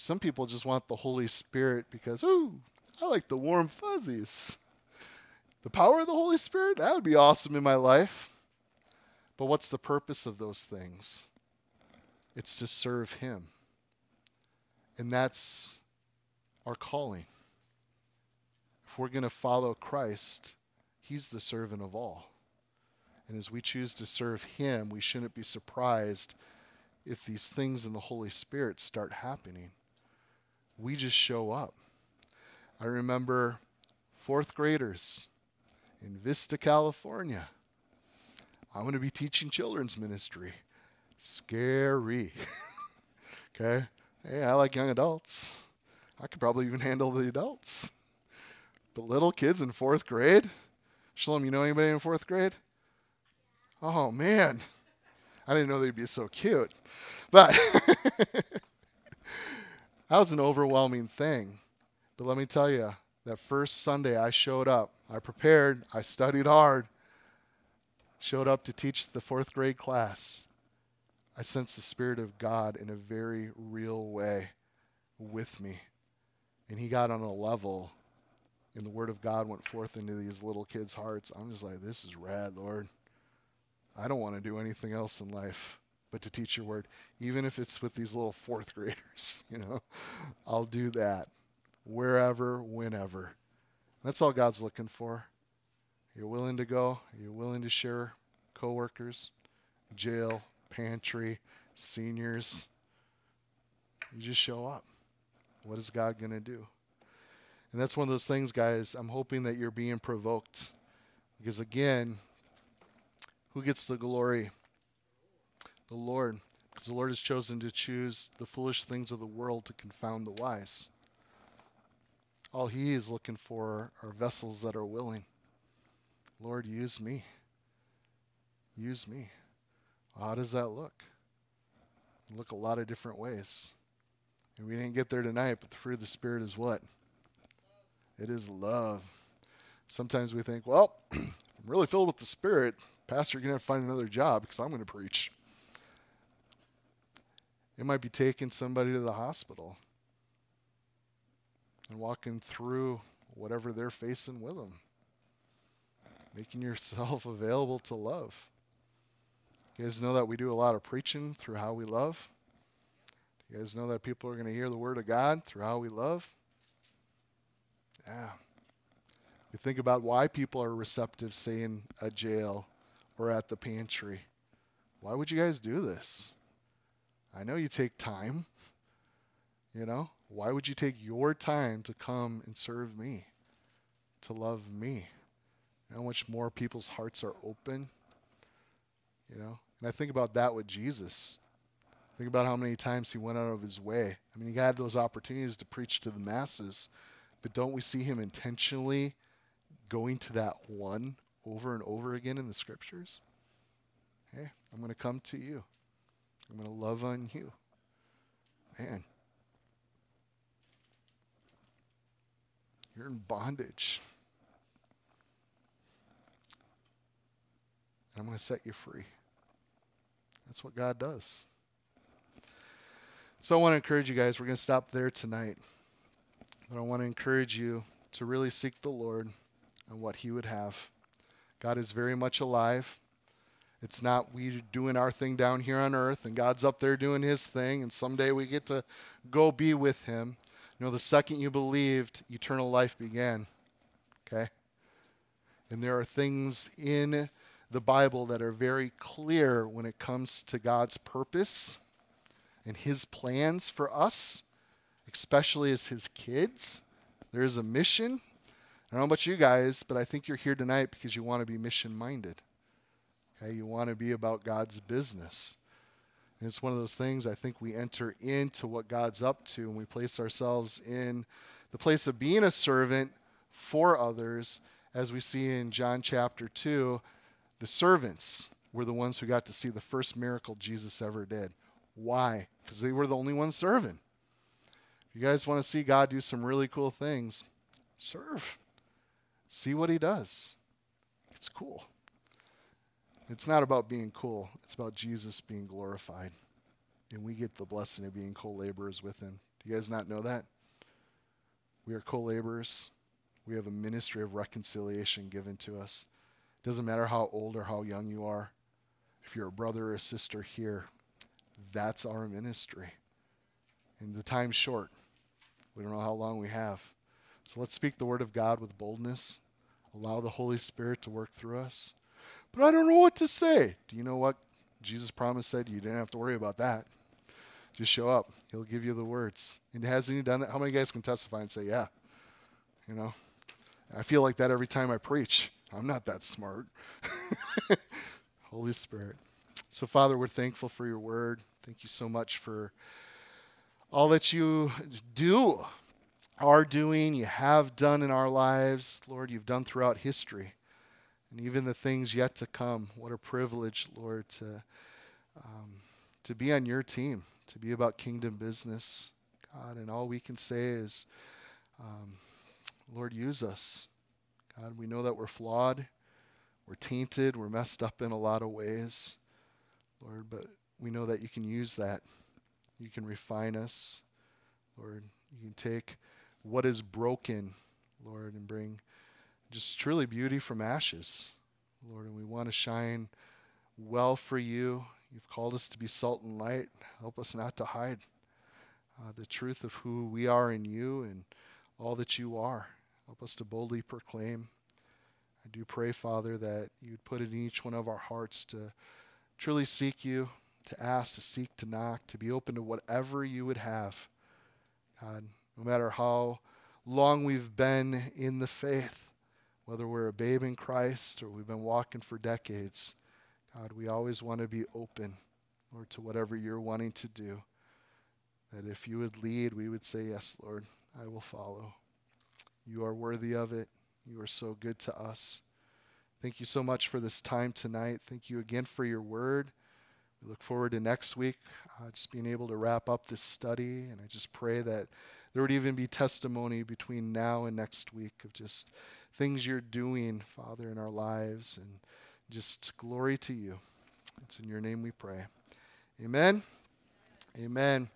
Some people just want the Holy Spirit because, ooh, I like the warm fuzzies. The power of the Holy Spirit, that would be awesome in my life. But what's the purpose of those things? It's to serve Him. And that's our calling. If we're going to follow Christ, He's the servant of all. And as we choose to serve Him, we shouldn't be surprised if these things in the Holy Spirit start happening. We just show up. I remember fourth graders in Vista, California. I'm going to be teaching children's ministry. Scary. okay? Hey, I like young adults. I could probably even handle the adults. But little kids in fourth grade? Shalom, you know anybody in fourth grade? Oh, man. I didn't know they'd be so cute. But that was an overwhelming thing. But let me tell you, that first Sunday I showed up, I prepared, I studied hard, showed up to teach the fourth grade class. I sensed the Spirit of God in a very real way with me. And He got on a level, and the Word of God went forth into these little kids' hearts. I'm just like, this is rad, Lord. I don't want to do anything else in life but to teach your word, even if it's with these little fourth graders, you know. I'll do that wherever, whenever. That's all God's looking for. You're willing to go, you're willing to share coworkers, jail, pantry, seniors. You just show up. What is God going to do? And that's one of those things, guys. I'm hoping that you're being provoked. Because again, who gets the glory? The Lord. Because the Lord has chosen to choose the foolish things of the world to confound the wise. All He is looking for are vessels that are willing. Lord, use me. Use me. How does that look? Look a lot of different ways. And we didn't get there tonight, but the fruit of the Spirit is what? It is love. Sometimes we think, well, if I'm really filled with the Spirit, Pastor, you're going to find another job because I'm going to preach. It might be taking somebody to the hospital and walking through whatever they're facing with them, making yourself available to love. You guys know that we do a lot of preaching through how we love. You guys know that people are going to hear the word of God through how we love. Yeah. You think about why people are receptive, say, in a jail or at the pantry. Why would you guys do this? I know you take time. You know, why would you take your time to come and serve me, to love me? how much more people's hearts are open? You know, and I think about that with Jesus. Think about how many times he went out of his way. I mean, he had those opportunities to preach to the masses, but don't we see him intentionally going to that one over and over again in the scriptures? Hey, I'm going to come to you. I'm going to love on you. Man, you're in bondage. I'm going to set you free. That's what God does. So I want to encourage you guys. We're going to stop there tonight. But I want to encourage you to really seek the Lord and what He would have. God is very much alive. It's not we doing our thing down here on earth and God's up there doing His thing, and someday we get to go be with Him. You know, the second you believed, eternal life began. Okay? And there are things in the Bible that are very clear when it comes to God's purpose and His plans for us, especially as His kids. There is a mission. I don't know about you guys, but I think you're here tonight because you want to be mission minded. Okay, you want to be about God's business. And it's one of those things I think we enter into what God's up to and we place ourselves in the place of being a servant for others, as we see in John chapter 2 the servants were the ones who got to see the first miracle Jesus ever did. Why? Because they were the only ones serving. If you guys want to see God do some really cool things, serve. See what he does. It's cool. It's not about being cool, it's about Jesus being glorified. And we get the blessing of being co laborers with him. Do you guys not know that? We are co laborers. We have a ministry of reconciliation given to us. It doesn't matter how old or how young you are. If you're a brother or a sister here, that's our ministry. And the time's short. We don't know how long we have. So let's speak the word of God with boldness. Allow the Holy Spirit to work through us. But I don't know what to say. Do you know what Jesus promised said? You didn't have to worry about that. Just show up. He'll give you the words. And hasn't he done that? How many guys can testify and say, yeah? You know, I feel like that every time I preach. I'm not that smart. Holy Spirit. So, Father, we're thankful for your word. Thank you so much for all that you do, are doing, you have done in our lives. Lord, you've done throughout history, and even the things yet to come. What a privilege, Lord, to, um, to be on your team, to be about kingdom business. God, and all we can say is, um, Lord, use us. God, we know that we're flawed, we're tainted, we're messed up in a lot of ways, Lord, but we know that you can use that. You can refine us, Lord. You can take what is broken, Lord, and bring just truly beauty from ashes, Lord. And we want to shine well for you. You've called us to be salt and light. Help us not to hide uh, the truth of who we are in you and all that you are. Help us to boldly proclaim. I do pray, Father, that you'd put it in each one of our hearts to truly seek you, to ask, to seek, to knock, to be open to whatever you would have. God, no matter how long we've been in the faith, whether we're a babe in Christ or we've been walking for decades, God, we always want to be open, or to whatever you're wanting to do. That if you would lead, we would say, Yes, Lord, I will follow. You are worthy of it. You are so good to us. Thank you so much for this time tonight. Thank you again for your word. We look forward to next week, uh, just being able to wrap up this study. And I just pray that there would even be testimony between now and next week of just things you're doing, Father, in our lives. And just glory to you. It's in your name we pray. Amen. Amen.